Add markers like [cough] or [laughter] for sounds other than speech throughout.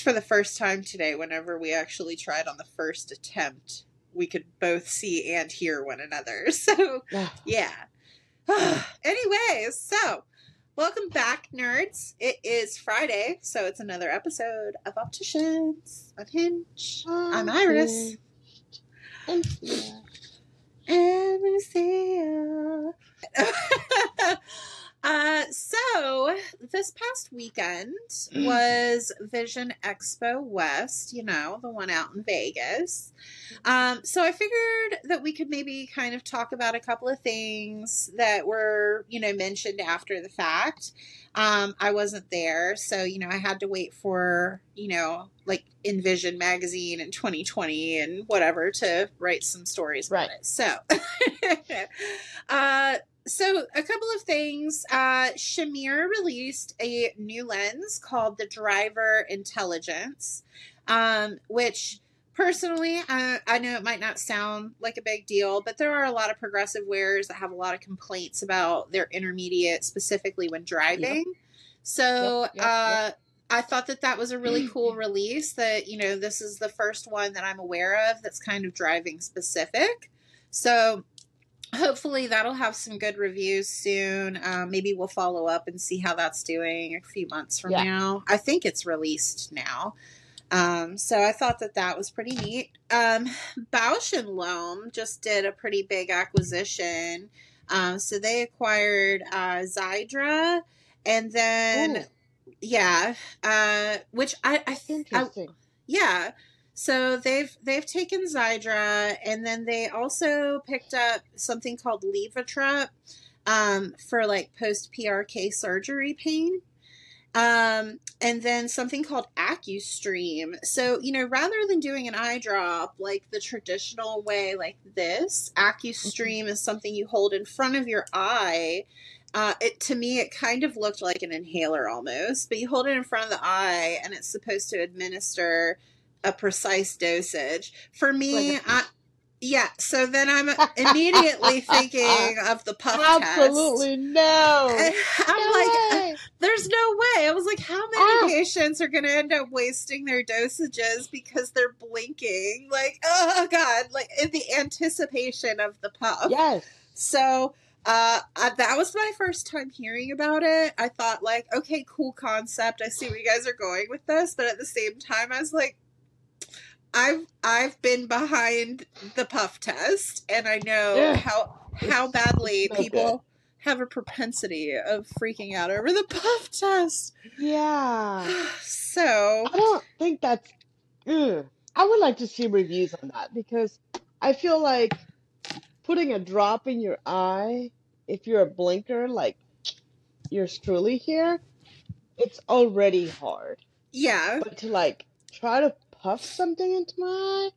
least for the first time today, whenever we actually tried on the first attempt, we could both see and hear one another. [laughs] So, yeah. [sighs] Anyways, so welcome back, nerds. It is Friday, so it's another episode of Opticians Unhinged. I'm Iris. And And Lucia. [laughs] uh, so this past weekend was Vision Expo West, you know, the one out in Vegas. Um, so I figured that we could maybe kind of talk about a couple of things that were, you know, mentioned after the fact. Um, I wasn't there, so you know, I had to wait for, you know, like Invision magazine in 2020 and whatever to write some stories about Right. it. So, [laughs] uh, so a couple of things. Uh, Shamir released a new lens called the Driver Intelligence, um, which personally, I, I know it might not sound like a big deal, but there are a lot of progressive wearers that have a lot of complaints about their intermediate, specifically when driving. So, Yep, yep, uh, yep. I thought that that was a really [clears throat] cool release. That you know, this is the first one that I'm aware of that's kind of driving specific. So hopefully that'll have some good reviews soon. Um, maybe we'll follow up and see how that's doing a few months from Yeah. now. I think it's released now. Um, so I thought that that was pretty neat. Um, Bausch and Lomb just did a pretty big acquisition. Um, so they acquired uh, Xiidra, and then Ooh. yeah, uh, which I I, th- I yeah. So they've they've taken Xiidra and then they also picked up something called libvatrep um, for like post PRK surgery pain. Um, and then something called AcuStream. So, you know, rather than doing an eye drop like the traditional way, like this, AcuStream is something you hold in front of your eye. Uh, it to me, it kind of looked like an inhaler almost, but you hold it in front of the eye, and it's supposed to administer a precise dosage. For me, Like I, yeah. So then I'm immediately [laughs] thinking of the puff test. Absolutely no. And [laughs] I'm No like, way. there's no way. I was like, how many Ah. patients are going to end up wasting their dosages because they're blinking? Like, oh God, like in the anticipation of the puff. yes. So uh, I, that was my first time hearing about it. I thought, like, okay, cool concept. I see where you guys are going with this, but at the same time, I was like, I've I've been behind the puff test, and I know Ugh. how how badly so good. people have a propensity of freaking out over the puff test. Yeah. [sighs] So I don't think that's. Ugh. I would like to see reviews on that because I feel like putting a drop in your eye, if you're a blinker like yours truly here, it's already hard. yeah, But to like try to puff something into my eye,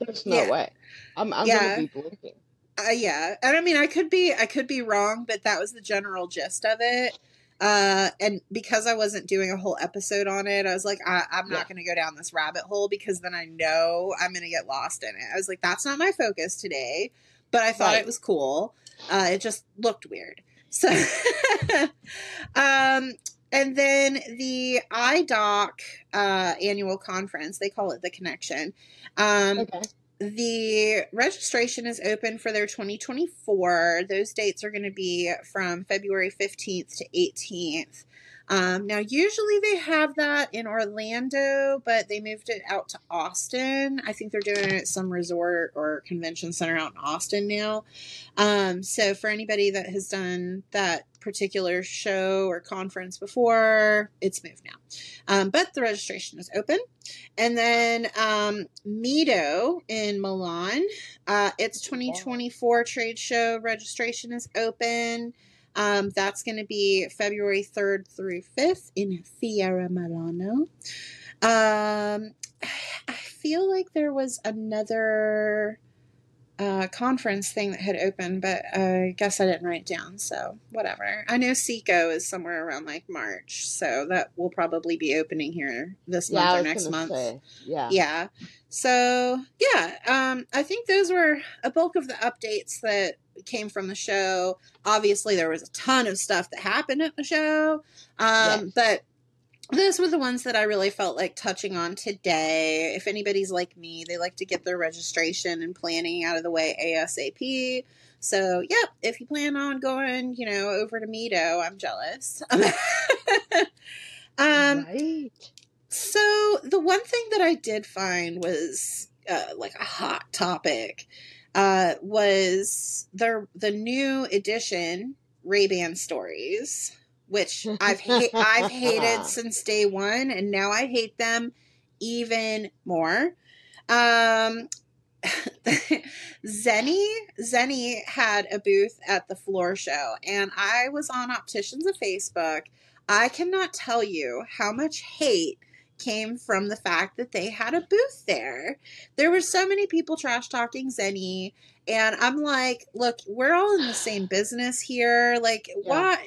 there's no Yeah. way. I'm I'm Yeah. gonna be blinking. uh, yeah, and I mean, I could be I could be wrong, but that was the general gist of it. Uh, and because I wasn't doing a whole episode on it, I was like, I, I'm not Yeah. going to go down this rabbit hole because then I know I'm going to get lost in it. I was like, that's not my focus today, but I thought Right. it was cool. Uh, it just looked weird. So, [laughs] um, and then the iDoc uh, annual conference, they call it the Connection. Um, Okay. the registration is open for their 2024. Those dates are going to be from February 15th to 18th. Um, now, usually they have that in Orlando, but they moved it out to Austin. I think they're doing it at some resort or convention center out in Austin now. Um, so, for anybody that has done that particular show or conference before, it's moved now. Um, but the registration is open. And then um, Mido in Milan, uh, its 2024 trade show registration is open. Um, that's going to be February 3rd through 5th in Fiera Milano. Um, I feel like there was another uh, conference thing that had opened, but I guess I didn't write it down, so whatever. I know Seco is somewhere around like March, so that will probably be opening here this Yeah, month or next month. say. Yeah. Yeah. So yeah, um, I think those were a bulk of the updates that came from the show. Obviously, there was a ton of stuff that happened at the show, um, Yes. but those were the ones that I really felt like touching on today. If anybody's like me, they like to get their registration and planning out of the way ASAP. So, yep, if you plan on going, you know, over to Mido, I'm jealous. [laughs] um, Right. so the one thing that I did find was uh, like a hot topic uh, was the the new edition Ray Ban stories, which [laughs] I've ha- I've hated [laughs] since day one, and now I hate them even more. Um, [laughs] Zenni Zenni had a booth at the floor show, and I was on Opticians of Facebook. I cannot tell you how much hate came from the fact that they had a booth there. There were so many people trash talking Zenni, and I'm like, look, we're all in the same [sighs] business here. Like, Yeah. why?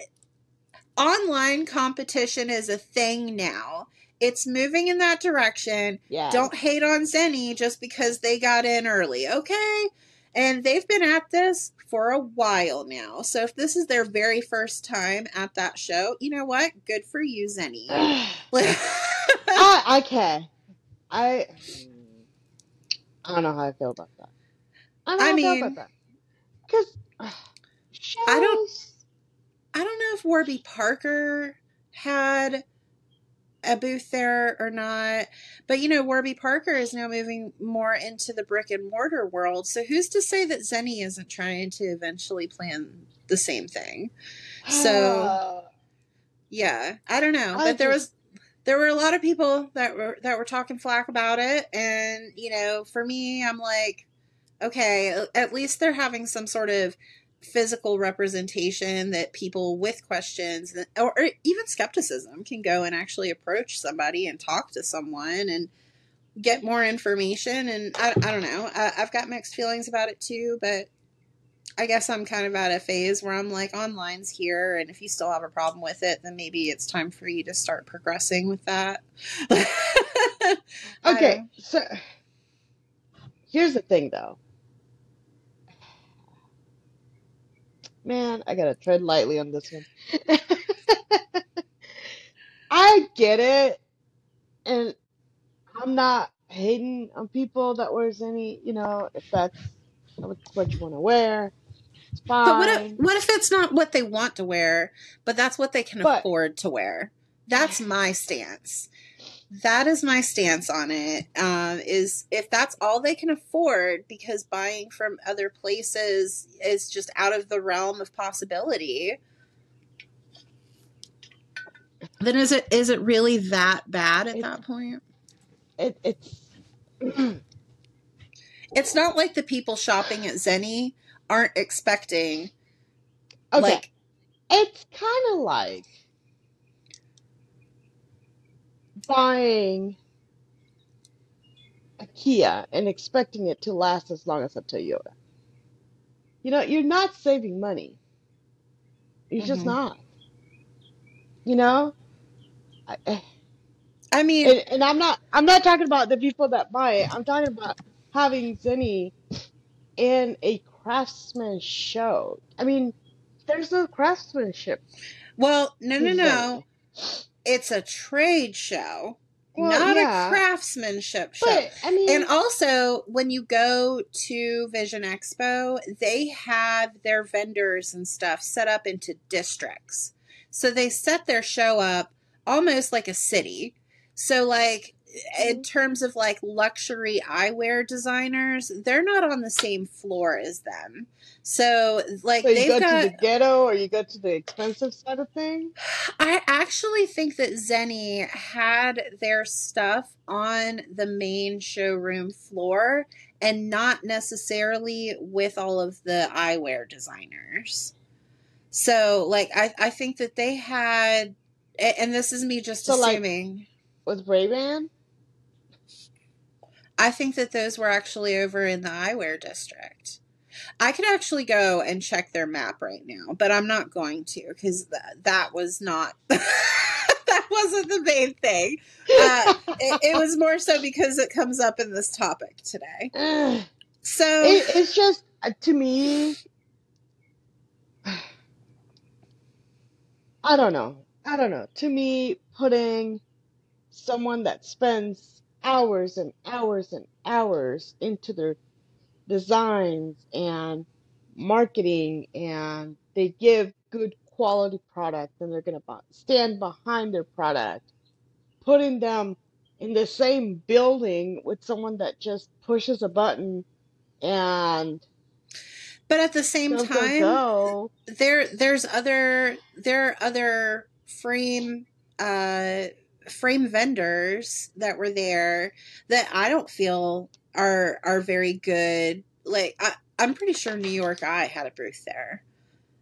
Online competition is a thing now. It's moving in that direction. Yeah. Don't hate on Zenni just because they got in early, okay? And they've been at this for a while now. So if this is their very first time at that show, you know what? Good for you, Zenni. [sighs] I [laughs] I can. I I don't know how I feel about that. I don't know I mean, about that. Because [sighs] I don't. I don't know if Warby Parker had a booth there or not. But you know, Warby Parker is now moving more into the brick and mortar world. So who's to say that Zenni isn't trying to eventually plan the same thing? So [sighs] yeah, I don't know. But there was there were a lot of people that were that were talking flack about it and you know, for me I'm like okay, at least they're having some sort of physical representation that people with questions or, or even skepticism can go and actually approach somebody and talk to someone and get more information. And i, I don't know. I, i've got mixed feelings about it too but i guess i'm kind of at a phase where i'm like online's here and if you still have a problem with it then maybe it's time for you to start progressing with that. [laughs] Okay, so here's the thing though. Man, I gotta tread lightly on this one. [laughs] I get it, and I'm not hating on people that wears any, you know, if that's what you want to wear, it's fine. But what if what if it's not what they want to wear, but that's what they can But afford to wear? That's my stance. That is my stance on it. Um, is if that's all they can afford, because buying from other places is just out of the realm of possibility. Then is it is it really that bad at it, that point? it it's [clears throat] It's not like the people shopping at Zenni aren't expecting okay. like It's kind of like buying a Kia and expecting it to last as long as a Toyota. You know, you're not saving money. You're just mhm. not. You know, I, eh, I mean, and and I'm not I'm not talking about the people that buy it. I'm talking about having Zenni in a craftsman show. I mean, there's no craftsmanship well, no, to no, Zenni. no. It's a trade show, Well, not a craftsmanship show. but I And also, when you go to Vision Expo, they have their vendors and stuff set up into districts. So they set their show up almost like a city. So, like, in mm-hmm. terms of like luxury eyewear designers, they're not on the same floor as them. So, like, so they've go to got the ghetto or you go to the expensive side of things. I actually think that Zenni had their stuff on the main showroom floor and not necessarily with all of the eyewear designers. So, like, I, I think that they had, and this is me just So like assuming, with Ray-Ban, I think that those were actually over in the eyewear district. I could actually go and check their map right now, but I'm not going to because th- that was not [laughs] that wasn't the main thing. Uh, it, it was more so because it comes up in this topic today. [sighs] it, So it's just uh, to me. [sighs] I don't know. I don't know. To me, putting someone that spends hours and hours and hours into their designs and marketing and they give good quality product and they're going to stand behind their product. Putting them in the same building with someone that just pushes a button and but at the same go go time go. there there's other there are other frame uh frame vendors that were there that I don't feel are are very good. Like I, I'm pretty sure New York Eye had a booth there.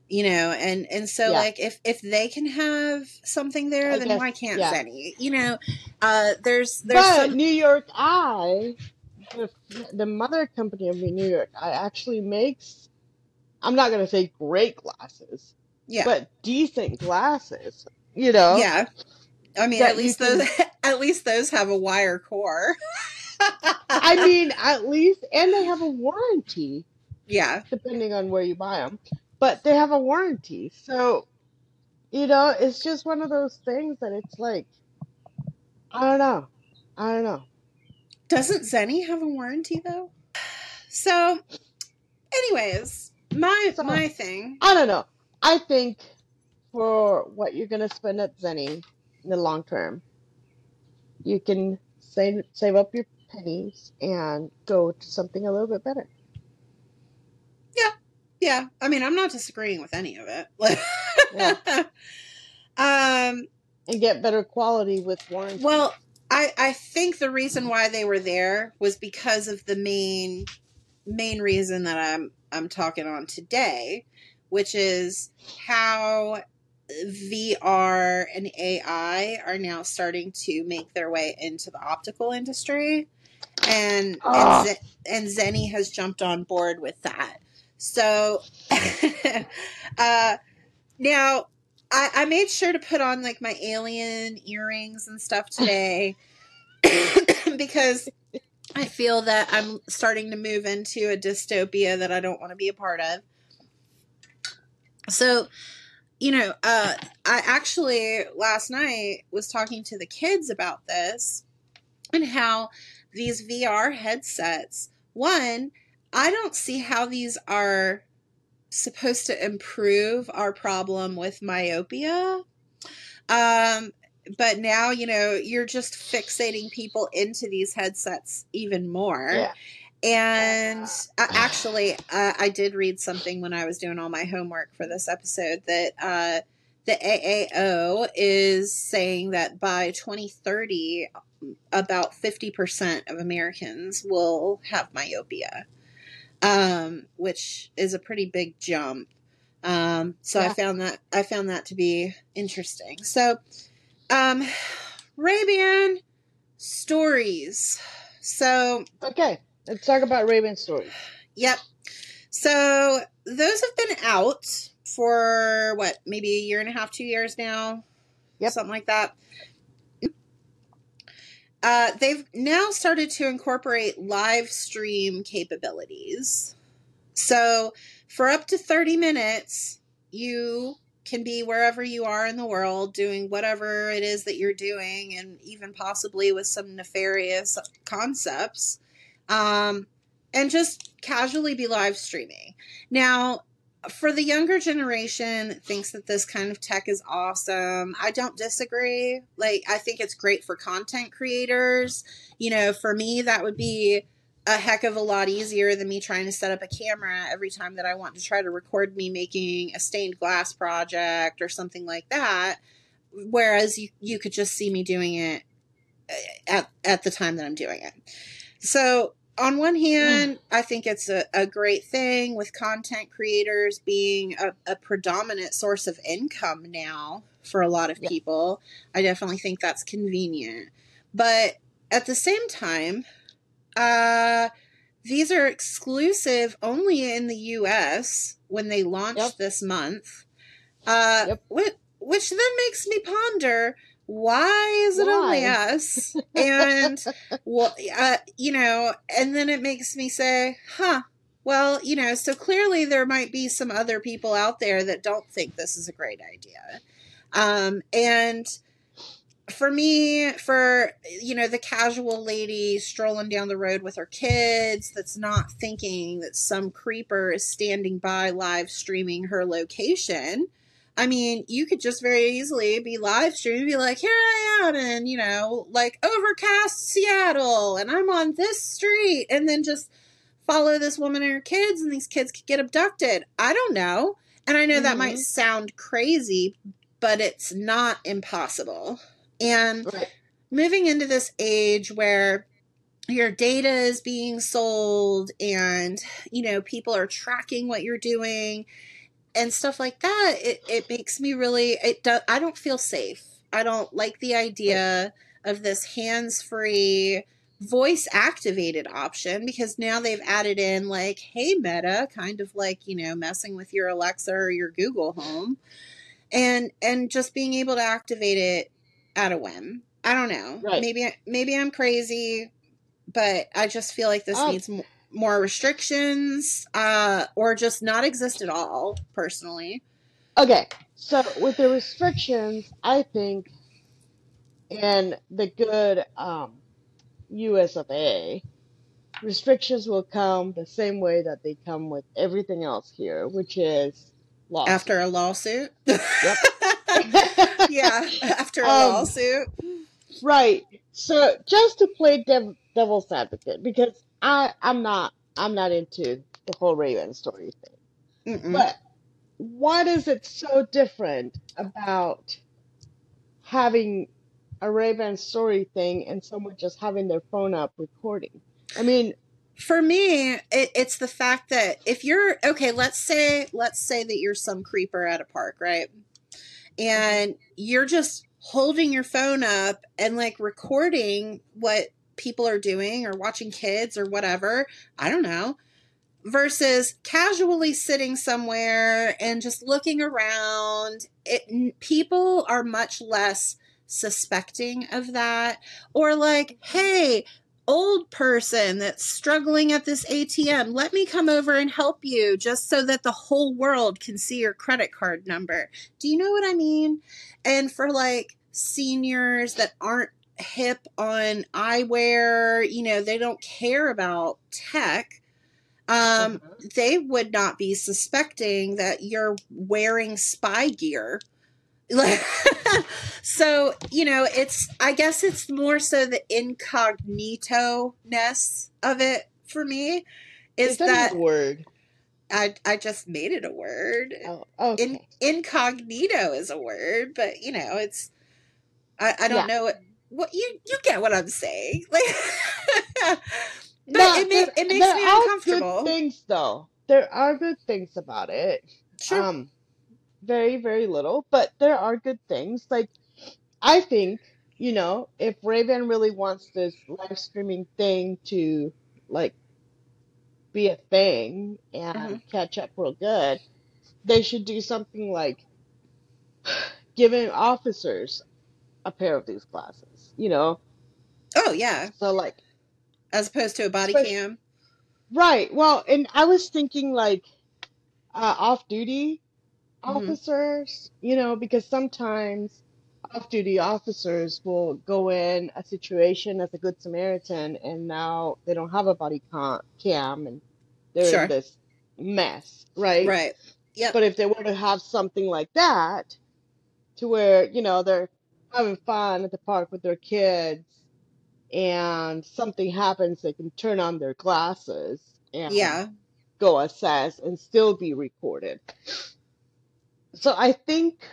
You know, and and so yeah like if if they can have something there, i then guess why can't yeah Zenni? You know, uh there's there's but some new york eye the, the mother company of new york eye actually makes i'm not going to say great glasses yeah. but decent glasses you know Yeah. I mean, at least those can [laughs] at least those have a wire core. i [laughs] mean at least and they have a warranty yeah. depending on where you buy them but they have a warranty so you know it's just one of those things that it's like i don't know i don't know Doesn't Zenni have a warranty though? [sighs] So, anyways, my so my thing. i don't know i think for what you're going to spend at Zenni in the long term you can save save up your pennies and go to something a little bit better Yeah. Yeah. I mean, I'm not disagreeing with any of it. yeah [laughs] um and get better quality with warranty well, I I think the reason why they were there was because of the main main reason that I'm I'm talking on today, which is how VR and AI are now starting to make their way into the optical industry, and and oh Z- and Zenni has jumped on board with that. So, [laughs] uh, now I, I made sure to put on like my alien earrings and stuff today [coughs] because I feel that I'm starting to move into a dystopia that I don't want to be a part of. So, you know, uh, I actually last night was talking to the kids about this and how these VR headsets, one, I don't see how these are supposed to improve our problem with myopia. Um, but now, you know, you're just fixating people into these headsets even more. yeah And uh, actually, uh, I did read something when I was doing all my homework for this episode that uh, the AAO is saying that by 2030, about 50% of Americans will have myopia, um, which is a pretty big jump. Um, so I found that I found that to be interesting. So, um, Ray-Ban stories. So, okay let's talk about Ray-Ban stories yep. So those have been out for what, maybe a year and a half, two years now, yep something like that. Uh, they've now started to incorporate live stream capabilities. So for up to 30 minutes, you can be wherever you are in the world doing whatever it is that you're doing, and even possibly with some nefarious concepts, um, and just casually be live streaming. Now, for the younger generation thinks that this kind of tech is awesome. I don't disagree. Like I think it's great for content creators. You know, for me that would be a heck of a lot easier than me trying to set up a camera every time that I want to try to record me making a stained glass project or something like that. Whereas you you could just see me doing it uh, at at the time that I'm doing it. So on one hand, I think it's a, a great thing with content creators being a, a predominant source of income now for a lot of yeah people. I definitely think that's convenient. But at the same time, uh, these are exclusive only in the US when they yep launched this month. Uh, yep which, which then makes me ponder why is it only us? [laughs] And well, uh, you know, and then it makes me say, huh, well, you know, so clearly there might be some other people out there that don't think this is a great idea. Um, and for me, for you know, the casual lady strolling down the road with her kids that's not thinking that some creeper is standing by live streaming her location. I mean, you could just very easily be live streaming, be like, here I am, and you know, like overcast Seattle, and I'm on this street, and then just follow this woman and her kids, and these kids could get abducted. I don't know. And I know that might hmm sound crazy, but it's not impossible. And Right. moving into this age where your data is being sold and you know people are tracking what you're doing and stuff like that it, it makes me really it do, i don't feel safe. I don't like the idea of this hands-free voice activated option because now they've added in like hey meta kind of like you know messing with your alexa or your google home and and just being able to activate it at a whim. I don't know. Right. maybe maybe i'm crazy but i just feel like this Um, needs m- more restrictions uh or just not exist at all personally Okay, so with the restrictions, I think, and the good um, US of A, restrictions will come the same way that they come with everything else here, which is after a lawsuit. lawsuit Yep. [laughs] yeah [laughs] after a um, lawsuit right. So just to play dev- devil's advocate, because I I'm not I'm not into the whole Ray-Ban story thing, Mm-mm. but what is it so different about having a Ray-Ban story thing and someone just having their phone up recording? I mean, for me it, it's the fact that if you're okay let's say let's say that you're some creeper at a park right and you're just holding your phone up and like recording what people are doing or watching kids or whatever i don't know versus casually sitting somewhere and just looking around it people are much less suspecting of that or like hey old person that's struggling at this ATM let me come over and help you just so that the whole world can see your credit card number. Do you know what i mean? And for like seniors that aren't hip on eyewear you know they don't care about tech um, mhm. they would not be suspecting that you're wearing spy gear. Like, [laughs] so you know, it's I guess it's more so the incognito ness of it for me Is that that word? I I just made it a word. Oh, In incognito is a word, but you know, it's I I don't Yeah. know what you you get what I'm saying. [laughs] Like but No, it there it makes there me are good uncomfortable. things though. There are good things about it. Sure. Um, very, very little, but there are good things. Like I think, you know, if Ray-Ban really wants this live streaming thing to like be a thing and catch up real good, they should do something like [sighs] giving officers a pair of these glasses, you know? Oh yeah, So like, as opposed to a body especially, cam. right. Well, and I was thinking like uh, off duty hmm officers, you know, because sometimes off duty officers will go in a situation as a good Samaritan and now they don't have a body ca- cam and they're in this mess, right? Right. Yeah. But if they were to have something like that to where, you know, they're having fun at the park with their kids and something happens, they can turn on their glasses and Yeah. go assess and still be recorded. So I think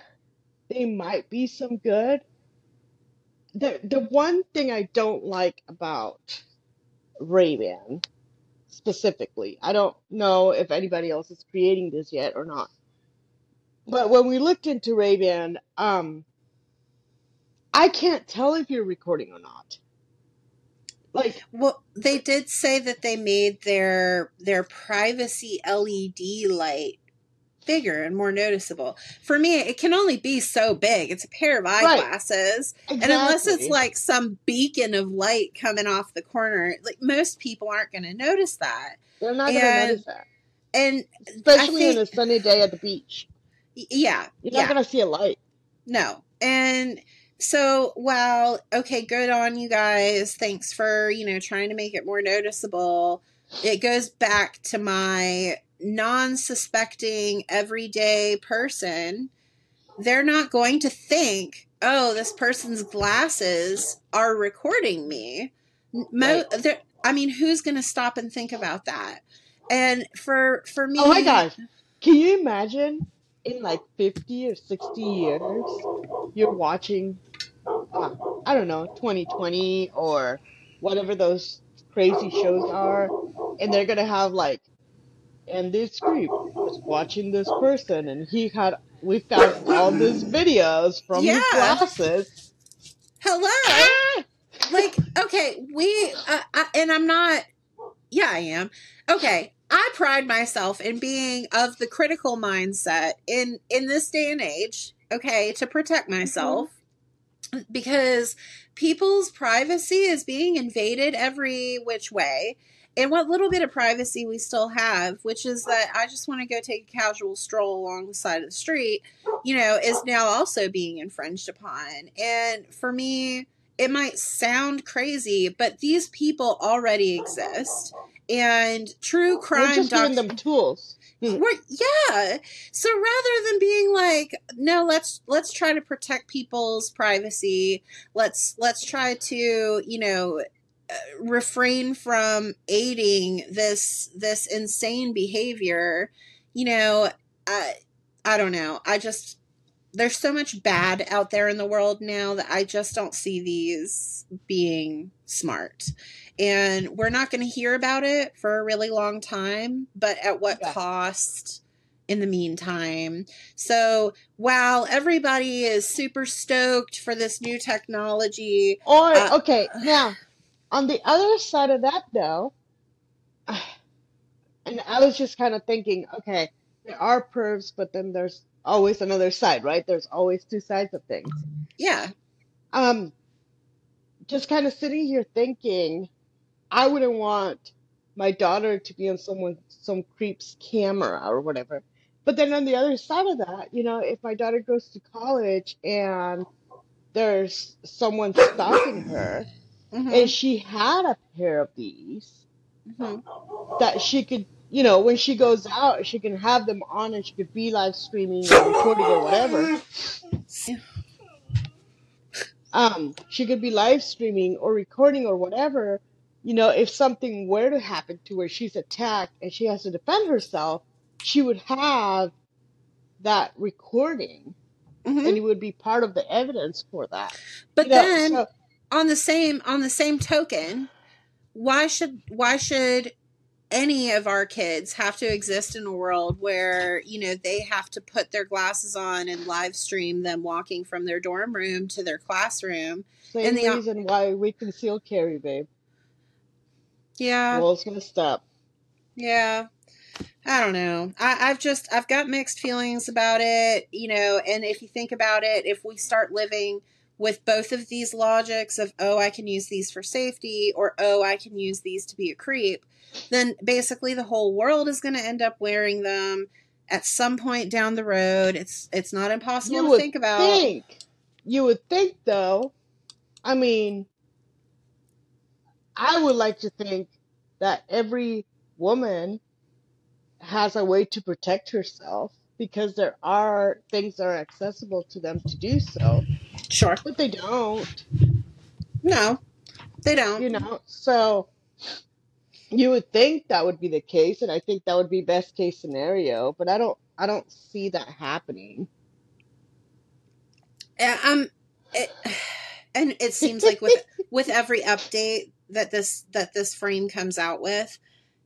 they might be some good. The the one thing I don't like about Ray-Ban specifically, I don't know if anybody else is creating this yet or not. But when we looked into Ray-Ban, um, I can't tell if you're recording or not. Like, Well, they did say that they made their their privacy LED light bigger and more noticeable. For me, it can only be so big. It's a pair of eyeglasses. And unless it's like some beacon of light coming off the corner, like most people aren't going to notice that. They're not gonna And notice that. and I Especially on think a sunny day at the beach. yeah, You're not yeah. gonna see a light. No. And so while okay, good on you guys. Thanks for, you know, trying to make it more noticeable. It goes back to my non-suspecting everyday person. They're not going to think, "Oh, this person's glasses are recording me." Mo- Right. I mean, who's going to stop and think about that? And for for me, Oh my gosh. Can you imagine in like 50 or 60 years, you're watching, uh, I don't know, 2020 or whatever those crazy shows are, and they're gonna have like, and this group was watching this person, and he had, we found all these videos from his Yeah. glasses. hello. Ah! like okay we uh, I, and i'm not yeah i am okay i pride myself in being of the critical mindset in in this day and age okay to protect myself because people's privacy is being invaded every which way and what little bit of privacy we still have which is that i just want to go take a casual stroll along the side of the street you know is now also being infringed upon and for me it might sound crazy, but these people already exist. And true crime. We're just giving doc- them tools. we're, yeah. So rather than being like, no, let's let's try to protect people's privacy. Let's let's try to, you know, uh, refrain from aiding this this insane behavior. You know, I I don't know. I just there's so much bad out there in the world now that I just don't see these being smart. And we're not going to hear about it for a really long time, but at what Yeah. cost in the meantime? So while everybody is super stoked for this new technology, Or Uh, okay, now on the other side of that though, [sighs] and I was just kind of thinking, okay, there are pervs, but then there's always another side, right? There's always two sides of things. yeah, Um, just kind of sitting here thinking, I wouldn't want my daughter to be on someone some creep's camera or whatever. But then on the other side of that, you know, if my daughter goes to college and there's someone stalking [coughs] her, mhm, and she had a pair of these mhm. that she could you know when she goes out she can have them on and she could be live streaming or recording or whatever [sighs] um she could be live streaming or recording or whatever you know if something were to happen to her she's attacked and she has to defend herself she would have that recording Mhm. and it would be part of the evidence for that. But you know then so on the same on the same token, why should why should any of our kids have to exist in a world where you know they have to put their glasses on and live stream them walking from their dorm room to their classroom? Same and the reason why we conceal carry babe yeah world's gonna stop Yeah. I don't know. I, I've just I've got mixed feelings about it, you know, and if you think about it, if we start living with both of these logics of oh I can use these for safety or oh I can use these to be a creep, then basically the whole world is gonna end up wearing them at some point down the road. It's it's not impossible You to think about. think, you would think though, I mean, I would like to think that every woman has a way to protect herself because there are things that are accessible to them to do so, Sure. but they don't, No. They don't. you know. So you would think that would be the case, and I think that would be best case scenario, but I don't I don't see that happening. Yeah, um, it, [sighs] and it seems like with with every update that this that this frame comes out with,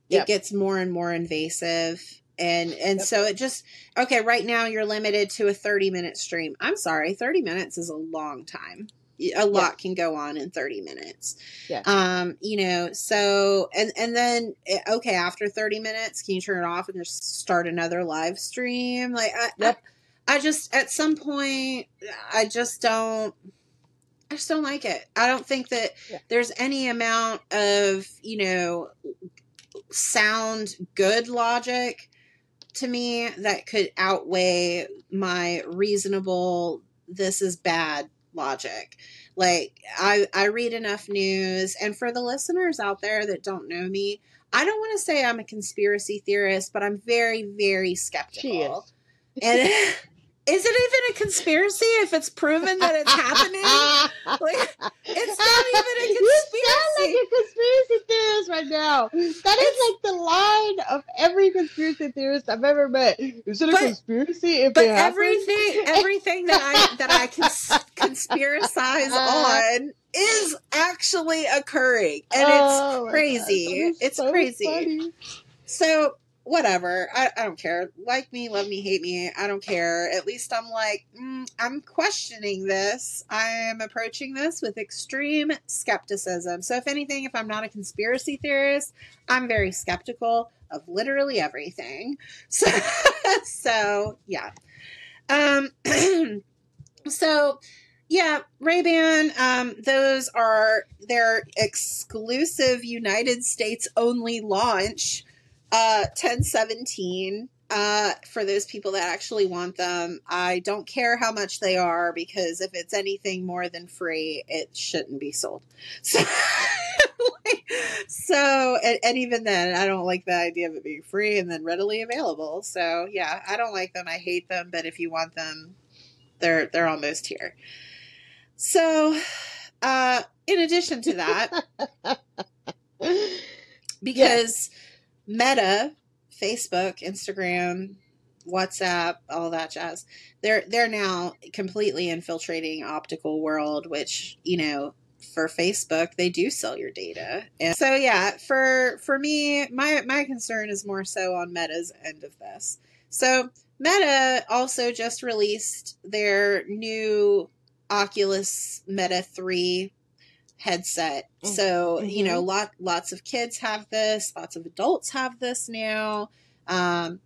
it gets more and more invasive, and and Yep. so it just okay. Right now, you're limited to a thirty minute stream. I'm sorry, thirty minutes is a long time. A lot can go on in thirty minutes. Yeah. Um, you know, so and and then eh, okay, after thirty minutes, can you turn it off and just start another live stream? Like, I, Yep. I, I just at some point, I just don't. I just don't like it. I don't think that Yeah. there's any amount of, you know, sound good logic to me that could outweigh my reasonable this is bad logic. Like I I read enough news and for the listeners out there that don't know me, I don't want to say I'm a conspiracy theorist, but I'm very very skeptical. [laughs] And [laughs] is it even a conspiracy if it's proven that it's happening? [laughs] like, it's not even a conspiracy. You sound like a conspiracy theorist right now. That is it's, like the line of every conspiracy theorist I've ever met. Is it a but, conspiracy if but everything, everything that I that I cons- [laughs] conspiracize on is actually occurring, and oh it's crazy. It's so crazy. Funny. So whatever. I, I don't care. Like me, love me, hate me. I don't care. At least I'm like, mm, I'm questioning this. I am approaching this with extreme skepticism. So, if anything, if I'm not a conspiracy theorist, I'm very skeptical of literally everything. [laughs] So, so yeah. Um, [clears throat] so yeah, Ray Ban. Um, those are their exclusive United States only launch uh, 1017 uh, for those people that actually want them. I don't care how much they are because if it's anything more than free, it shouldn't be sold. [laughs] So, so and, and, even then, I don't like the idea of it being free and then readily available. So yeah, I don't like them. I hate them. But if you want them, they're they're almost here. So, uh, in addition to that, [laughs] because. Meta, Facebook, Instagram, WhatsApp, all that jazz. They're they're now completely infiltrating optical world, which you know for Facebook they do sell your data. And so yeah, for for me, my my concern is more so on Meta's end of this. So Meta also just released their new Oculus Meta 3 headset. Mm, so, mm-hmm. you know, mm-hmm. lot lots of kids have this, lots of adults have this now. Um,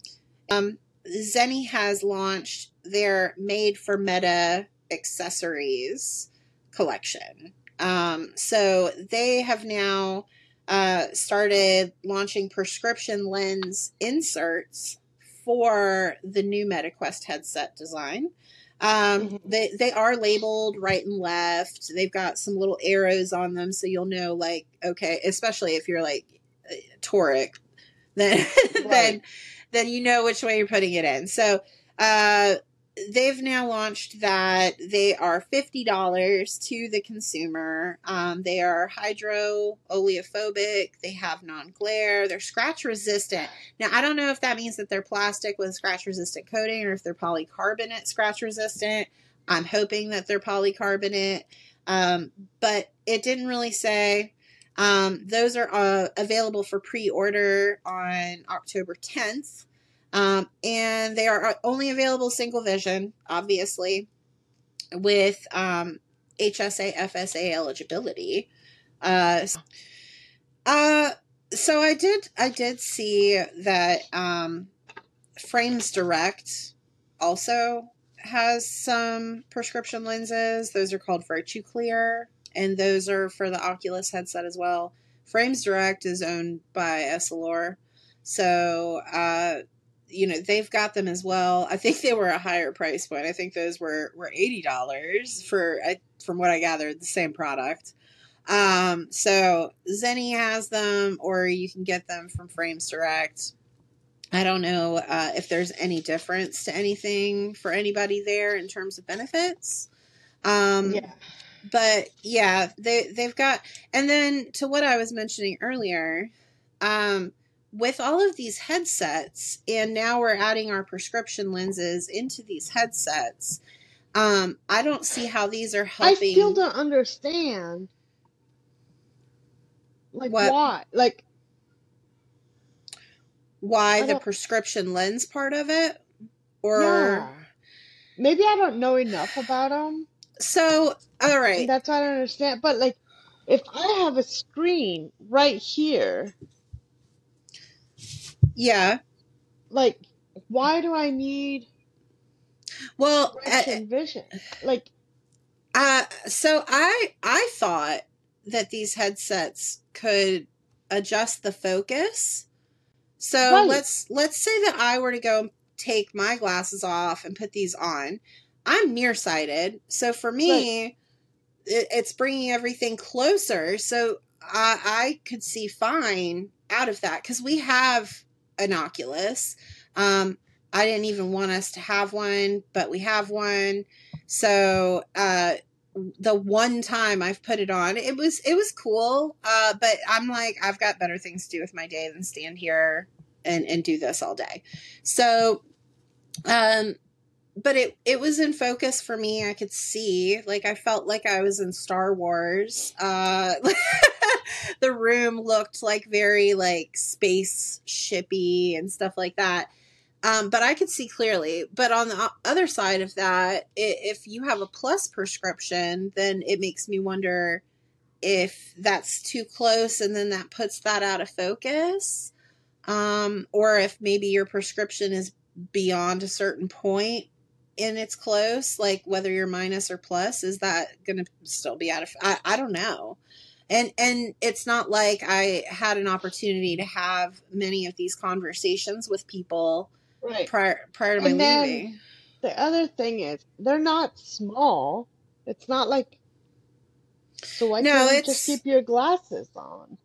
um, Zenni has launched their made for meta accessories collection. Um, so they have now uh, started launching prescription lens inserts for the new MetaQuest headset design. Um, mm-hmm. they they are labeled right and left. They've got some little arrows on them, so you'll know like okay, especially if you're like uh, toric, then [laughs] right. then then you know which way you're putting it in. So uh, they've now launched that they are $50 to the consumer. Um, they are hydro oleophobic, they have non glare, they're scratch resistant. Now, I don't know if that means that they're plastic with scratch resistant coating or if they're polycarbonate scratch resistant. I'm hoping that they're polycarbonate, um, but it didn't really say. Um, those are uh, available for pre order on October 10th. Um, and they are only available single vision, obviously, with um, HSA FSA eligibility. Uh, uh, so I did I did see that um, Frames Direct also has some prescription lenses. Those are called VirtuClear, and those are for the Oculus headset as well. Frames Direct is owned by Essilor, so uh, you know they've got them as well. I think they were a higher price point. I think those were were eighty dollars for from what I gathered the same product. Um, so Zenni has them, or you can get them from Frames Direct. I don't know uh, if there's any difference to anything for anybody there in terms of benefits. Um, yeah. But yeah, they they've got, and then to what I was mentioning earlier, um, with all of these headsets, and now we're adding our prescription lenses into these headsets. Um, I don't see how these are helping. I still don't understand. Like what? why? Like why the prescription lens part of it, or yeah. maybe I don't know enough about them. So, all right, that's why I don't understand. But like, if I have a screen right here yeah. Like, why do I need well uh, vision? Like, uh, so I I thought that these headsets could adjust the focus. So right. let's let's say that I were to go take my glasses off and put these on. I'm nearsighted, so for me, right. it, it's bringing everything closer. So I, I could see fine out of that because we have an Oculus. Um, I didn't even want us to have one, but we have one. So uh, the one time I've put it on, it was it was cool. Uh, but I'm like, I've got better things to do with my day than stand here and and do this all day. So, um, but it it was in focus for me. I could see, like, I felt like I was in Star Wars. Uh, [laughs] the room looked like very like space shippy and stuff like that. Um, but I could see clearly. But on the other side of that, if you have a plus prescription, then it makes me wonder if that's too close and then that puts that out of focus. Um, or if maybe your prescription is beyond a certain point and it's close, like whether you're minus or plus, is that going to still be out of? I, I don't know. And and it's not like I had an opportunity to have many of these conversations with people Right. prior prior to my then leaving. the other thing is, they're not small. It's not like, so why No, can't you just keep your glasses on?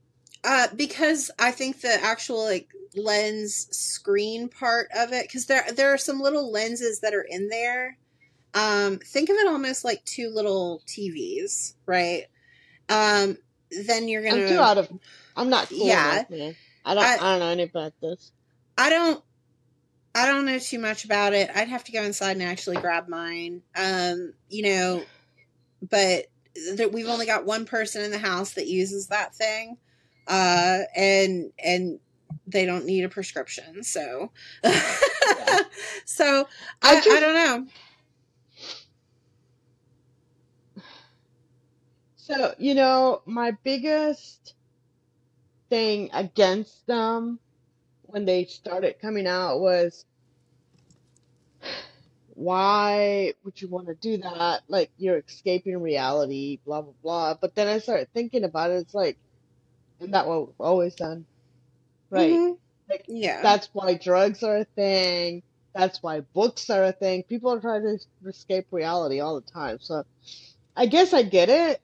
uh because I think the actual like lens screen part of it because there there are some little lenses that are in there. Um, think of it almost like two little TVs, right? Um, then you're gonna. I'm too out of, I'm not cool yeah. enough, man. I don't, I I don't know anything about this. I don't I don't know too much about it. I'd have to go inside and actually grab mine. Um, you know, but that we've only got one person in the house that uses that thing. Uh and and they don't need a prescription. So [laughs] Yeah. so I I I don't know. So, you know, my biggest thing against them when they started coming out was why would you want to do that? Like you're escaping reality, blah blah blah. But then I started thinking about it. It's like, isn't that what we've always done? Right. Mhm. Like Yeah. that's why drugs are a thing. That's why books are a thing. People are trying to escape reality all the time. So I guess I get it.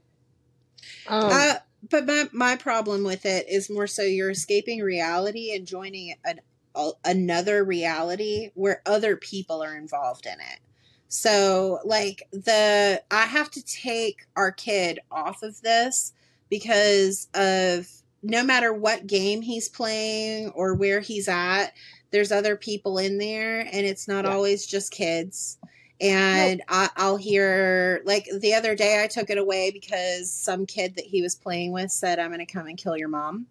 Um, Uh, but my my problem with it is more so you're escaping reality and joining an, a, another reality where other people are involved in it. So like the I have to take our kid off of this because of no matter what game he's playing or where he's at, there's other people in there and it's not yeah. always just kids Nope. and I, I'll hear like the other day I took it away because some kid that he was playing with said, "I'm going to come and kill your mom,"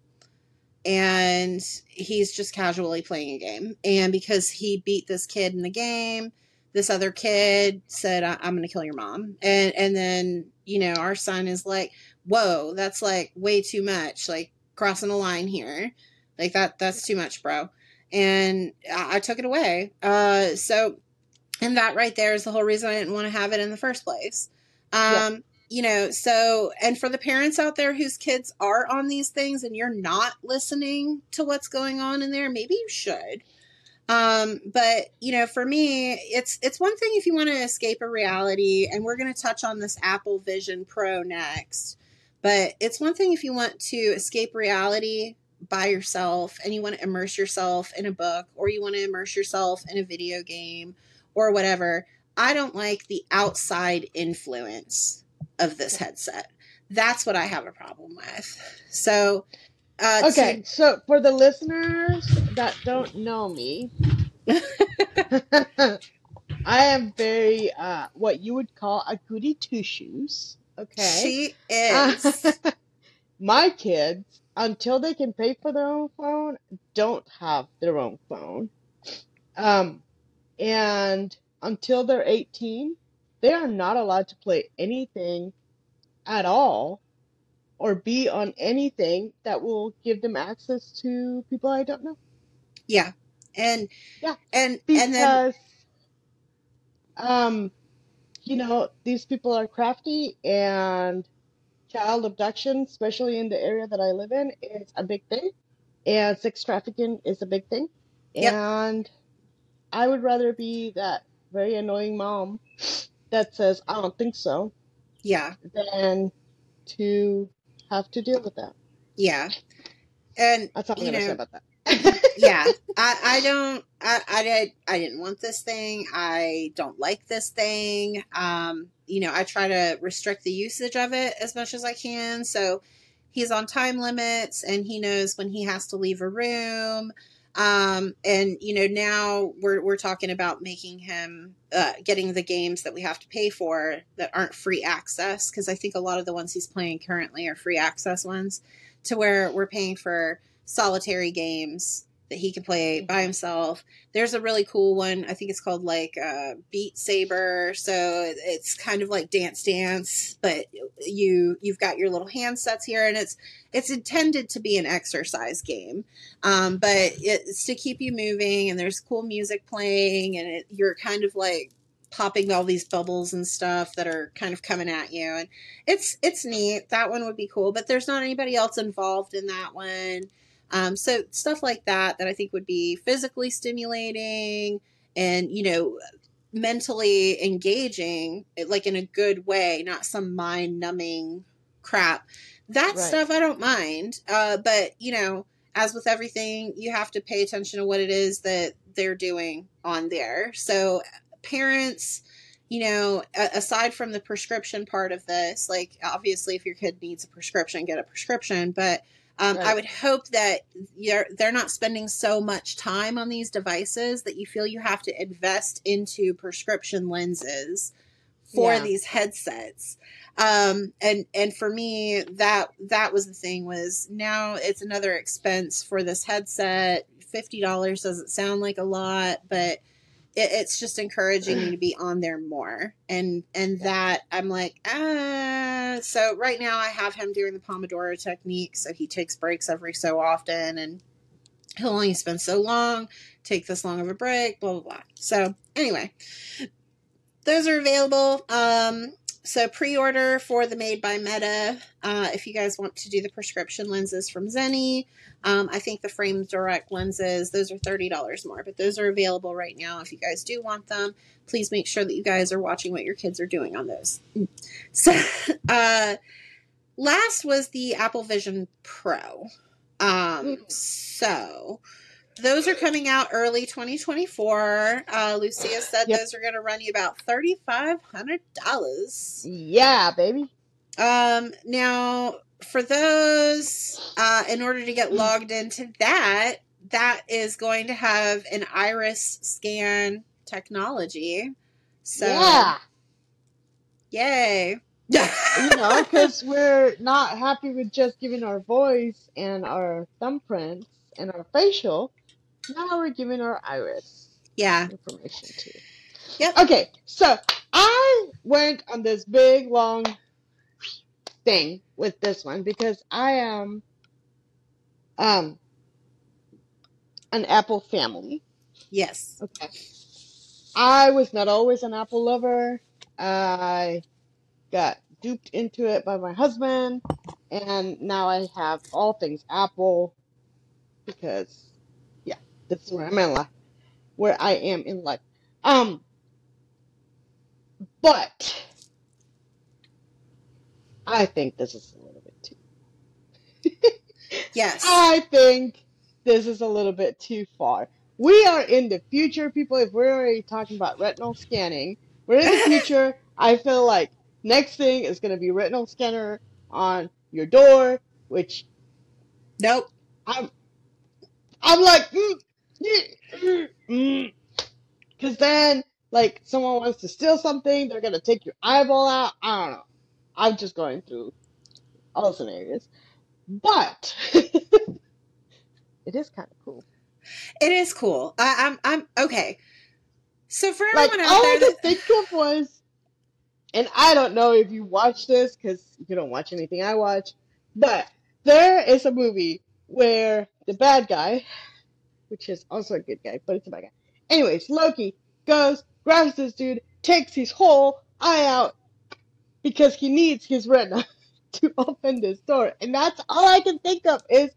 and he's just casually playing a game. And because he beat this kid in the game, this other kid said, I- "I'm going to kill your mom," and and then you know our son is like, "Whoa, that's like way too much, like crossing a line here, like that that's too much, bro." And I, I took it away. Uh, so and that right there is the whole reason I didn't want to have it in the first place. Yeah. Um, you know, so and for the parents out there whose kids are on these things and you're not listening to what's going on in there, maybe you should. Um, but you know, for me, it's it's one thing if you want to escape a reality, and we're going to touch on this Apple Vision Pro next. But it's one thing if you want to escape reality by yourself and you want to immerse yourself in a book or you want to immerse yourself in a video game or whatever. I don't like the outside influence of this headset. That's what I have a problem with. So, uh, Okay, so for the listeners that don't know me, [laughs] I am very uh what you would call a goody two shoes. Okay. she Uh, [laughs] is. my kids, until they can pay for their own phone, don't have their own phone. Um, and until they're 18, they are not allowed to play anything at all or be on anything that will give them access to people I don't know. Yeah. And Yeah, and and then because um, you know, these people are crafty and child abduction, especially in the area that I live in, is a big thing. And sex trafficking is a big thing. yep. And I would rather be that very annoying mom that says, I don't think so. Yeah. than to have to deal with that. Yeah. And That's all I'm you gonna say about that. [laughs] yeah [laughs] i i don't i i did i didn't want this thing i don't like this thing um you know i try to restrict the usage of it as much as i can so he's on time limits and he knows when he has to leave a room um and you know now we're we're talking about making him uh getting the games that we have to pay for that aren't free access because i think a lot of the ones he's playing currently are free access ones to where we're paying for solitary games that he can play by himself. There's a really cool one. I think it's called like uh, Beat Saber. So it's kind of like Dance Dance, but you you've got your little handsets here, and it's it's intended to be an exercise game, um, but it's to keep you moving. And there's cool music playing, and it, you're kind of like popping all these bubbles and stuff that are kind of coming at you and it's it's neat that one would be cool but there's not anybody else involved in that one um, so stuff like that that I think would be physically stimulating and you know mentally engaging, like in a good way, not some mind numbing crap. That Right. stuff I don't mind, uh, but you know, as with everything, you have to pay attention to what it is that they're doing on there. So parents you know, aside from the prescription part of this, like obviously if your kid needs a prescription, get a prescription. But um, I would hope that you're, they're not spending so much time on these devices that you feel you have to invest into prescription lenses for Yeah. these headsets. Um, and and for me, that that was the thing was now it's another expense for this headset. Fifty dollars doesn't sound like a lot, but it, it's just encouraging me to be on there more. And and that i'm like ah. So right now i have him doing the pomodoro technique so he takes breaks every so often and he'll only spend so long take this long of a break blah blah blah. So anyway those are available. Um so pre-order for the made by meta uh, if you guys want to do the prescription lenses from Zenni um, I think the frame direct lenses, those are $30 more, but those are available right now. If you guys do want them, please make sure that you guys are watching what your kids are doing on those. [laughs] So, uh, last was the Apple Vision Pro. Um, so, those are coming out early 2024. Uh, Lucia said Yep. those are going to run you about $3,500. Yeah, baby. Um, now for those, uh, in order to get logged into that, that is going to have an iris scan technology. So, yeah. yay. You know, because we're not happy with just giving our voice and our thumbprints and our facial. Now we're giving our iris yeah. information too. Yep. Okay, so I went on this big long thing with this one because I am um an Apple family. Yes. Okay. I was not always an Apple lover. I got duped into it by my husband, and now I have all things Apple because, this where I'm in life, where I am in life. Um, but I think this is a little bit too. [laughs] Yes. I think this is a little bit too far. We are in the future, people. If we're already talking about retinal scanning, we're in the [laughs] future. I feel like next thing is going to be retinal scanner on your door, which nope. I'm, I'm like, mm, mm, mm. cause then like someone wants to steal something, they're gonna take your eyeball out. I don't know. I'm just going through all scenarios, but [laughs] it is kind of cool. It is cool. I, I'm, I'm, okay. So for Like everyone all out I could that, think of was, and I don't know if you watch this because you don't watch anything I watch, but there is a movie where the bad guy, which is also a good guy, but it's a bad guy. Anyways, Loki goes, grabs this dude, takes his whole eye out because he needs his retina [laughs] to open this door. And that's all I can think of is,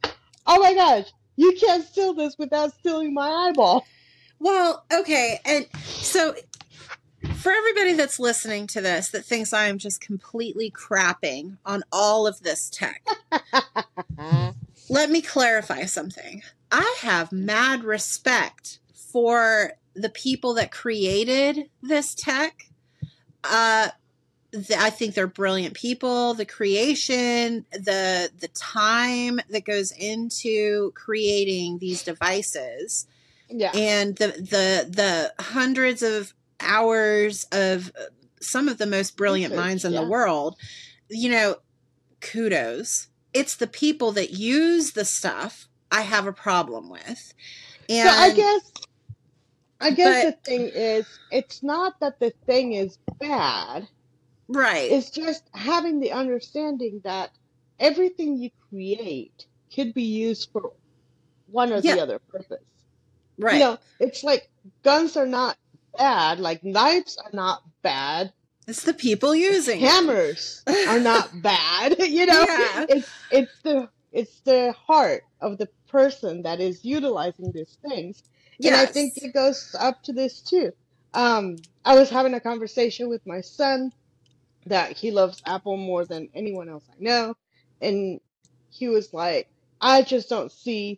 oh my gosh, you can't steal this without stealing my eyeball. well, okay. And so for everybody that's listening to this that thinks I am just completely crapping on all of this tech, [laughs] let me clarify something. I have mad respect for the people that created this tech. Uh, th- I think they're brilliant people. The creation, the the time that goes into creating these devices, yeah. and the the the hundreds of hours of some of the most brilliant Research, minds in yeah. the world. You know, kudos. It's the people that use the stuff I have a problem with. And so I guess I guess but- the thing is it's not that the thing is bad. right. It's just having the understanding that everything you create could be used for one or Yeah. the other purpose. right. You know, it's like guns are not bad, like knives are not bad, it's the people using it. hammers are not [laughs] bad. [laughs] You know, Yeah. it's it's the it's the heart of the person that is utilizing these things. And I think it goes up to this too. Um, I was having a conversation with my son that he loves Apple more than anyone else I know. And he was like, I just don't see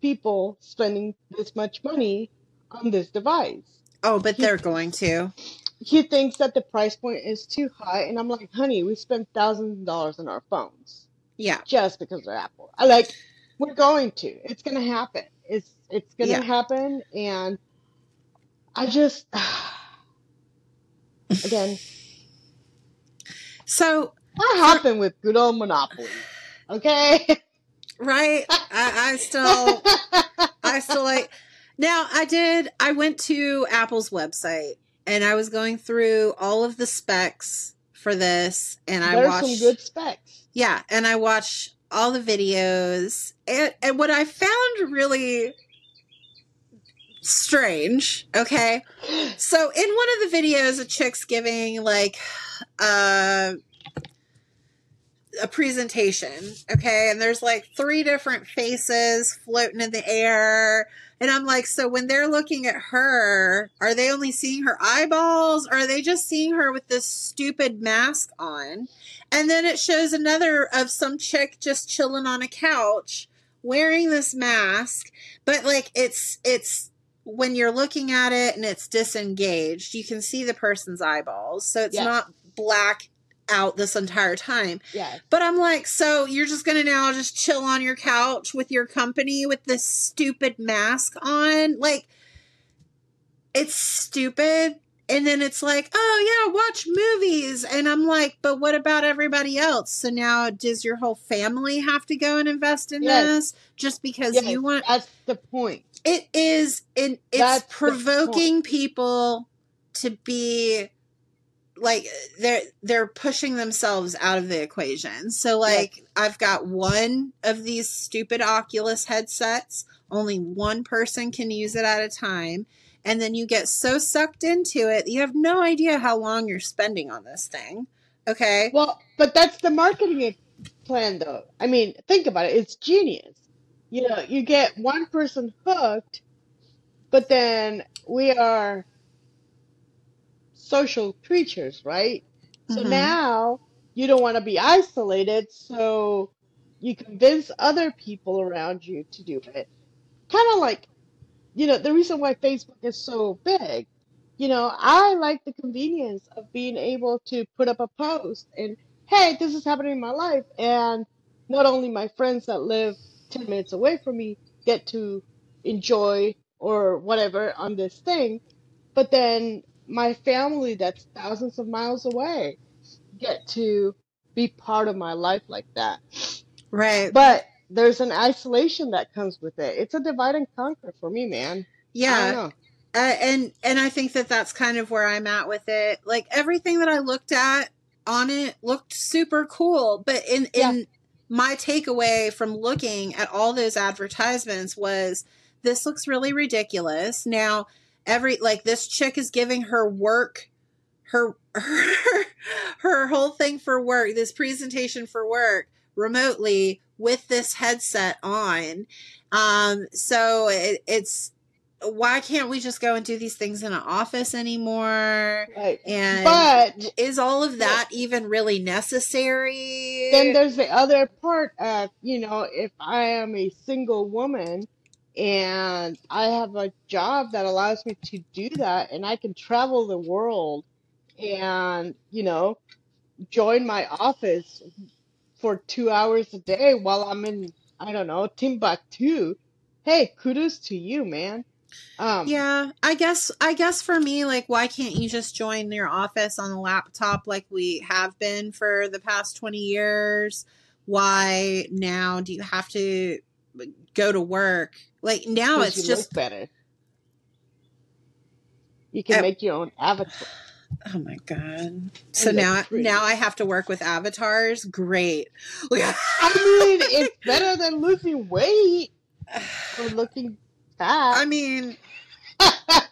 people spending this much money on this device. Oh, but they're going to. He thinks that the price point is too high. And I'm like, honey, we spend thousands of dollars on our phones Yeah. just because they're Apple. I like we're going to. It's gonna happen. It's it's gonna Yeah. happen and I just [sighs] again So, what happened with good old Monopoly? Okay? right. I, I still, I still like. Now, I did, I went to Apple's website and I was going through all of the specs for this and I There's watched. some good specs. Yeah, and I watch all the videos. And, and what I found really strange, okay? So in one of the videos, a chick's giving like uh, a presentation, okay? And there's like three different faces floating in the air. And I'm like, so when they're looking at her, are they only seeing her eyeballs? Or are they just seeing her with this stupid mask on? And then it shows another of some chick just chilling on a couch wearing this mask, but like it's it's when you're looking at it and it's disengaged, you can see the person's eyeballs. So it's Yes. not black out this entire time. Yeah. But I'm like, so you're just gonna now just chill on your couch with your company with this stupid mask on? Like, it's stupid. And then it's like, oh yeah, watch movies. And I'm like, but what about everybody else? So now does your whole family have to go and invest in Yes. this just because Yes, you want? that's the point. It is. It, it's That's provoking people to be like they're they're pushing themselves out of the equation. So like I've got one of these stupid Oculus headsets. Only one person can use it at a time. And then you get so sucked into it, you have no idea how long you're spending on this thing. Okay? Well, but that's the marketing plan though. I mean, think about it. It's genius. You know, you get one person hooked, but then we are social creatures, right? So Mhm. now you don't want to be isolated, so you convince other people around you to do it. Kind of like, you know, the reason why Facebook is so big. You know, I like the convenience of being able to put up a post and, hey, this is happening in my life. And not only my friends that live 10 minutes away from me get to enjoy or whatever on this thing, but then my family that's thousands of miles away get to be part of my life like that. Right. But there's an isolation that comes with it. It's a divide and conquer for me, man. Yeah. I don't know. uh, and and I think that that's kind of where I'm at with it. Like everything that I looked at on it looked super cool, but in Yeah. in my takeaway from looking at all those advertisements was this looks really ridiculous. Now every like this chick is giving her work her her, [laughs] her whole thing for work, this presentation for work remotely with this headset on. Um so it, it's why can't we just go and do these things in an office anymore? Right. And But is all of that even really necessary? then there's the other part of, you know, if I am a single woman and I have a job that allows me to do that and I can travel the world and, you know, join my office for two hours a day while I'm in, I don't know, Timbuktu. Hey, kudos to you, man. Um, Yeah, I guess I guess for me, like, why can't you just join your office on a laptop like we have been for the past twenty years? Why now do you have to go to work? Like now it's just better. You can make your own avatar. [sighs] oh my god. So now pretty. now I have to work with avatars. Great. I mean, [laughs] it's better than losing weight or looking fat. I mean,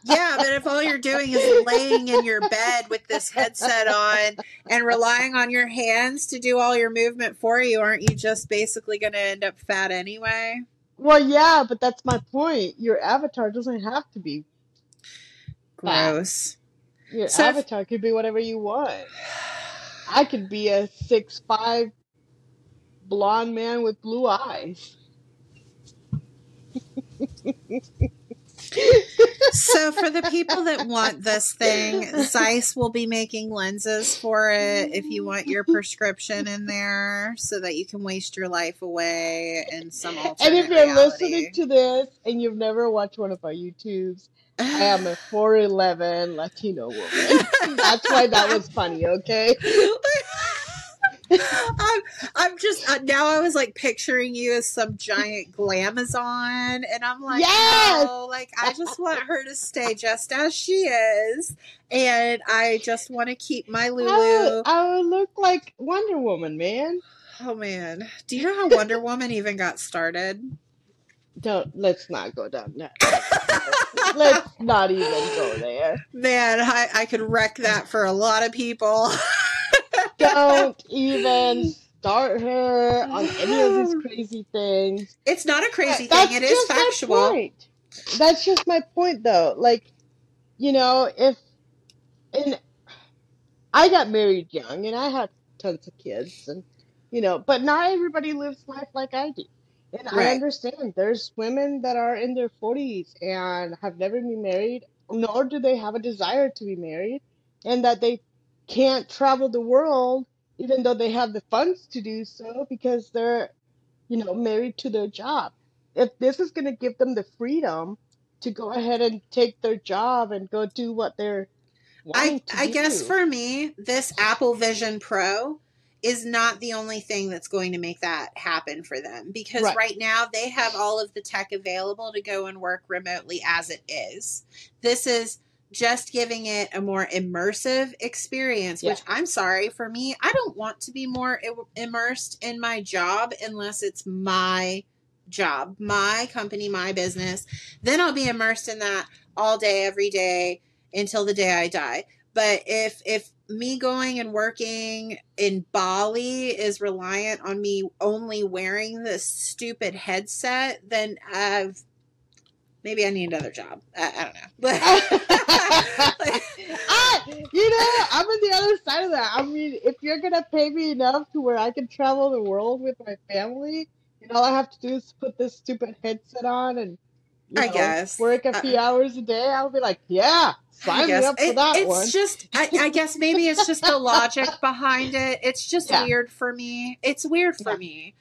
yeah, but if all you're doing is laying in your bed with this headset on and relying on your hands to do all your movement for you, aren't you just basically going to end up fat anyway? Well, yeah, but that's my point. Your avatar doesn't have to be fat. Gross. Your So if- avatar could be whatever you want. I could be a six five blonde man with blue eyes. [laughs] So, for the people that want this thing, Zeiss will be making lenses for it if you want your prescription in there so that you can waste your life away in some alternate And if you're reality. listening to this and you've never watched one of our YouTubes, I am a 4'11 Latino woman. [laughs] That's why that was funny, okay? [laughs] [laughs] I'm, I'm just uh, now. I was like picturing you as some giant glamazon, and I'm like, Yes! no, like I just want her to stay just as she is, and I just want to keep my I Lulu. I would look like Wonder Woman, man. Oh man, do you know how Wonder Woman even got started? Don't let's not go down that. [laughs] let's not even go there. Man, I, I could wreck that for a lot of people. [laughs] Don't even start her on any of these [laughs] crazy things. It's not a crazy That's thing. It is just my factual. point. That's just my point, though. Like, you know, if and I got married young, and I had tons of kids, and you know, but not everybody lives life like I do. And I understand there's women that are in their 40s and have never been married, nor do they have a desire to be married, and that they can't travel the world even though they have the funds to do so because they're, you know, married to their job. If this is going to give them the freedom to go ahead and take their job and go do what they're wanting I to I guess for me, this Apple Vision Pro is not the only thing that's going to make that happen for them because Right. right now they have all of the tech available to go and work remotely as it is. This is just giving it a more immersive experience, Yeah. which I'm sorry for me, I don't want to be more immersed in my job unless it's my job, my company, my business. Then I'll be immersed in that all day, every day until the day I die. But if if me going and working in Bali is reliant on me only wearing this stupid headset, then I've maybe I need another job. I, I don't know. I, [laughs] you know, I'm on the other side of that. I mean, if you're gonna pay me enough to where I can travel the world with my family, and all I have to do is put this stupid headset on and you I guess. work a Uh, few hours a day, I'll be like, yeah, sign me up for It- that it's one. just I, I guess maybe it's just the logic [laughs] behind it. It's just Yeah. weird for me. It's weird for Yeah. me.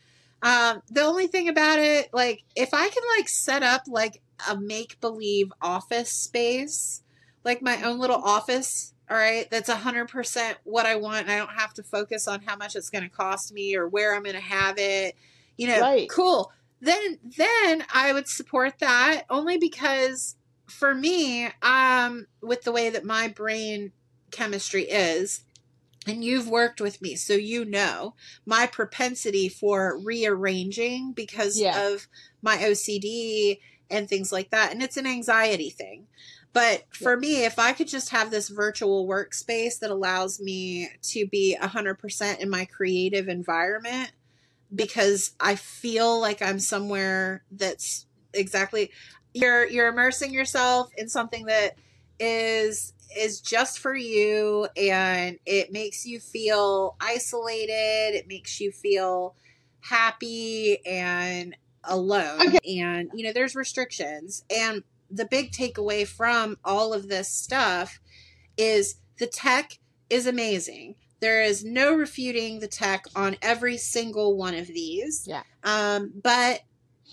Um, the only thing about it, like, if I can like set up like a make believe office space, like my own little office, all right, that's a hundred percent what I want, I don't have to focus on how much it's going to cost me or where I'm going to have it. You know, Right. cool. Then, then I would support that only because for me, um, with the way that my brain chemistry is, and you've worked with me, so you know my propensity for rearranging because Yeah. of my OCD and things like that. And it's an anxiety thing. But for me, if I could just have this virtual workspace that allows me to be 100% in my creative environment, because I feel like I'm somewhere that's exactly you're you're immersing yourself in something that is is just for you and it makes you feel isolated it makes you feel happy and alone Okay. and you know there's restrictions and the big takeaway from all of this stuff is the tech is amazing there is no refuting the tech on every single one of these Yeah. um, but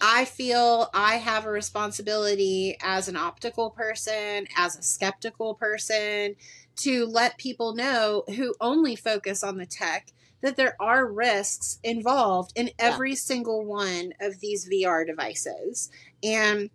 I feel I have a responsibility as an optical person, as a skeptical person, to let people know who only focus on the tech that there are risks involved in every single one of these VR devices. And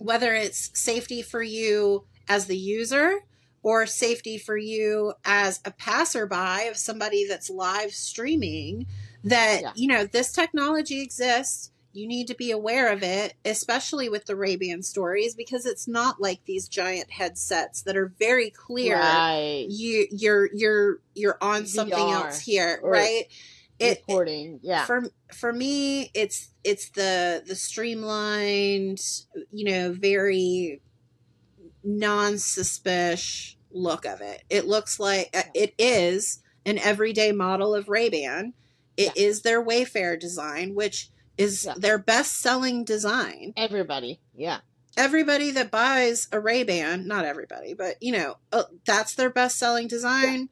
whether it's safety for you as the user or safety for you as a passerby of somebody that's live streaming, that, Yeah. you know, this technology exists you need to be aware of it, especially with the Ray-Ban stories, because it's not like these giant headsets that are very clear. Right. You you're you're you're on something else here, right? It Recording. Yeah. for for me, it's it's the the streamlined, you know, very non-suspicious look of it. It looks like uh, it is an everyday model of Ray-Ban. It is their Wayfarer design, which is Yeah. their best-selling design. Everybody. Yeah. Everybody that buys a Ray-Ban, not everybody, but you know, uh, that's their best-selling design. When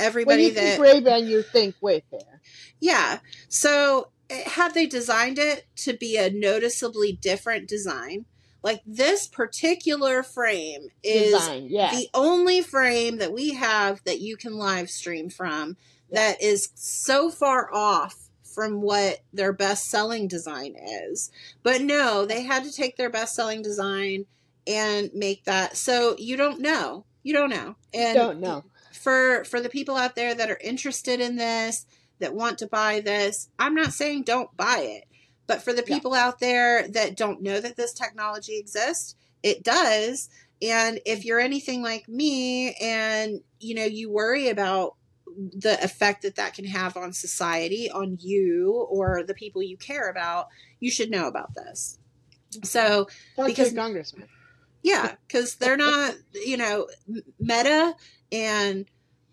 Everybody that think Ray-Ban, you think Wayfarer. yeah. So eh, had they designed it to be a noticeably different design, like this particular frame is Design. Yeah. the only frame that we have that you can live stream from Yeah. that is so far off from what their best selling design is. But no, they had to take their best selling design and make that. So you don't know. You don't know. And Don't know. for for the people out there that are interested in this that want to buy this i'm not saying don't buy it but for the Yeah. people out there that don't know that this technology exists it does and if you're anything like me and you know you worry about the effect that that can have on society on you or the people you care about you should know about this so Talk because- congressman. yeah, because they're not, you know, Meta and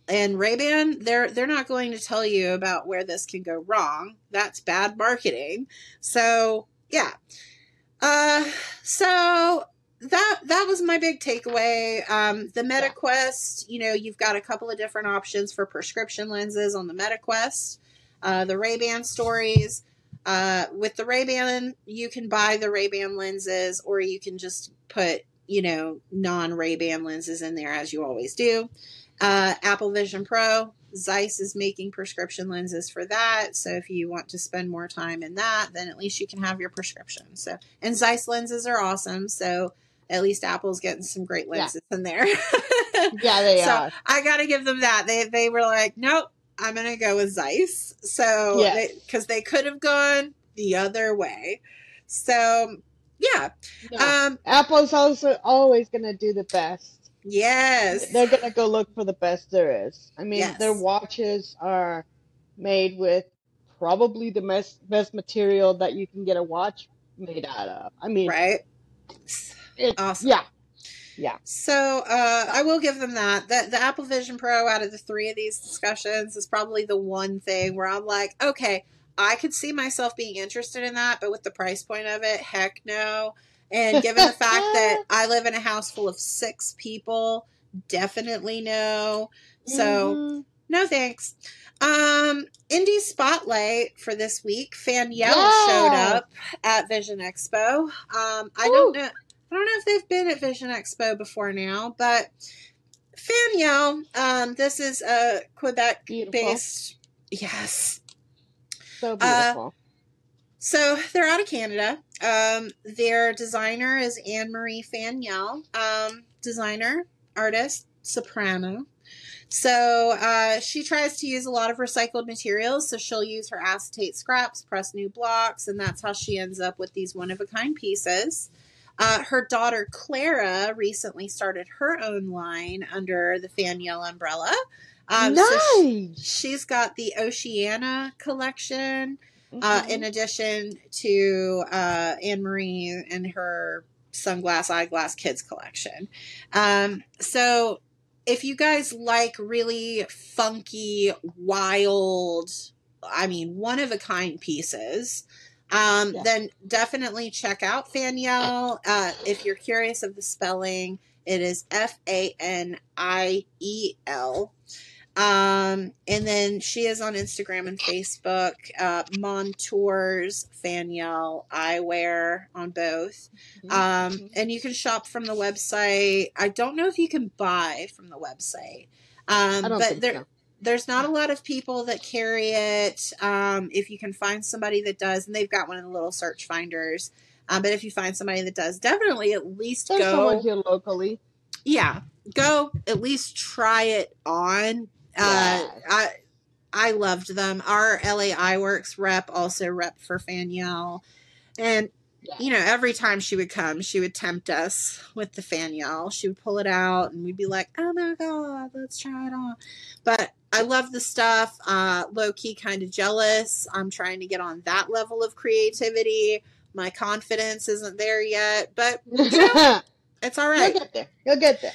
and Ray-Ban, they're they're not going to tell you about where this can go wrong. That's bad marketing. So yeah, uh, so that that was my big takeaway. Um, the MetaQuest, you know, you've got a couple of different options for prescription lenses on the MetaQuest. Uh, the Ray-Ban stories. Uh, with the Ray-Ban, you can buy the Ray-Ban lenses, or you can just put, you know, non Ray-Ban lenses in there as you always do. Uh, Apple Vision Pro, Zeiss is making prescription lenses for that. So if you want to spend more time in that, then at least you can have your prescription. So and Zeiss lenses are awesome. So at least Apple's getting some great Yeah. lenses in there. [laughs] Yeah, they So, are. I got to give them that. They they were like, nope, I'm gonna go with Zeiss. So Yes. because they, could have gone the other way. So yeah, Yeah. um, Apple's also always going to do the best. yes, They're going to go look for the best there is. I mean, Yes. their watches are made with probably the best, best material that you can get a watch made out of. I mean, right. It, Awesome. yeah. Yeah. So uh, I will give them that. The, the Apple Vision Pro out of the three of these discussions is probably the one thing where I'm like, okay, I could see myself being interested in that, but with the price point of it, heck no. And given the fact that [laughs] I live in a house full of six people, definitely no. So Mhm. no thanks. Um, Indie Spotlight for this week. Faniel Yeah. showed up at Vision Expo. Um, I Woo. don't know. I don't know if they've been at Vision Expo before now, but Faniel, um, this is a Quebec Beautiful. based. Yes. So uh, beautiful. So they're out of Canada. Um, their designer is Anne Marie Faniel, um, designer, artist, soprano. So uh, she tries to use a lot of recycled materials. So she'll use her acetate scraps, press new blocks, and that's how she ends up with these one of a kind pieces. Uh, her daughter Clara recently started her own line under the Faniel umbrella. Um, so she- nice. she's got the Oceana collection uh, Mhm. in addition to uh, Anne Marie and her sunglass eyeglass kids collection. Um, so if you guys like really funky, wild, I mean, one of a kind pieces, um, Yeah. then definitely check out Faniel. Uh, if you're curious of the spelling, it is F A N I E L. Um, and then she is on Instagram and Facebook, uh, Montures, Faniel, Eyewear on both. Mhm. Um, and you can shop from the website. I don't know if you can buy from the website. Um, I don't but there, so. There's not a lot of people that carry it. Um, if you can find somebody that does, and they've got one of the little search finders. Um, but if you find somebody that does, definitely at least There's go. someone here locally. Yeah, go at least try it on. Uh, Yes. I I loved them. Our LA Eyeworks rep also rep for Faniel, and Yeah. You know every time she would come, she would tempt us with the Faniel. She would pull it out, and we'd be like, "Oh my god, let's try it on." But I love the stuff. Uh, low key, kind of jealous. I'm trying to get on that level of creativity. My confidence isn't there yet, but [laughs] You'll it's all right. get there. You'll get there.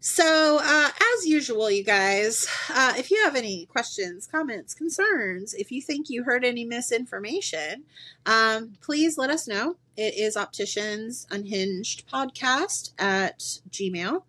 So, uh, as usual, you guys, uh, if you have any questions, comments, concerns, if you think you heard any misinformation, um, please let us know. It is Opticians Unhinged Podcast at Gmail.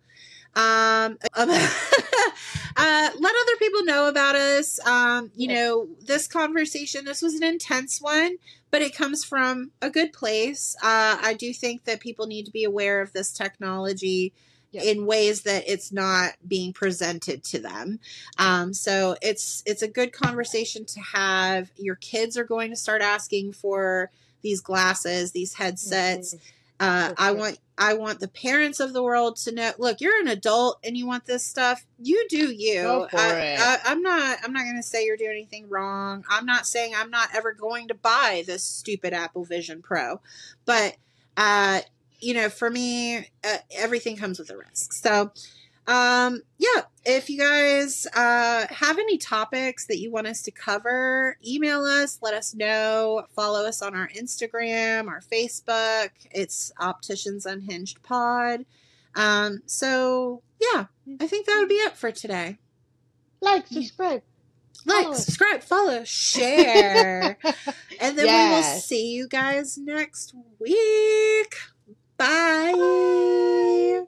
Um, [laughs] uh, let other people know about us. Um, you know, this conversation, this was an intense one, but it comes from a good place. Uh, I do think that people need to be aware of this technology in ways that it's not being presented to them. Um, so it's it's a good conversation to have. Your kids are going to start asking for these glasses, these headsets. Mhm. Uh, I want I want the parents of the world to know. Look, you're an adult and you want this stuff. You do you. I, I'm not. I'm not going to say you're doing anything wrong. I'm not saying I'm not ever going to buy this stupid Apple Vision Pro, but uh, you know, for me, uh, everything comes with a risk. So, um, yeah, if you guys uh, have any topics that you want us to cover, email us, let us know, follow us on our Instagram, our Facebook. It's Opticians Unhinged Pod. Um, so, yeah, I think that would be it for today. Like, subscribe. Like, follow. subscribe, follow, share. [laughs] and then yes. we will see you guys next week. Bye. Bye.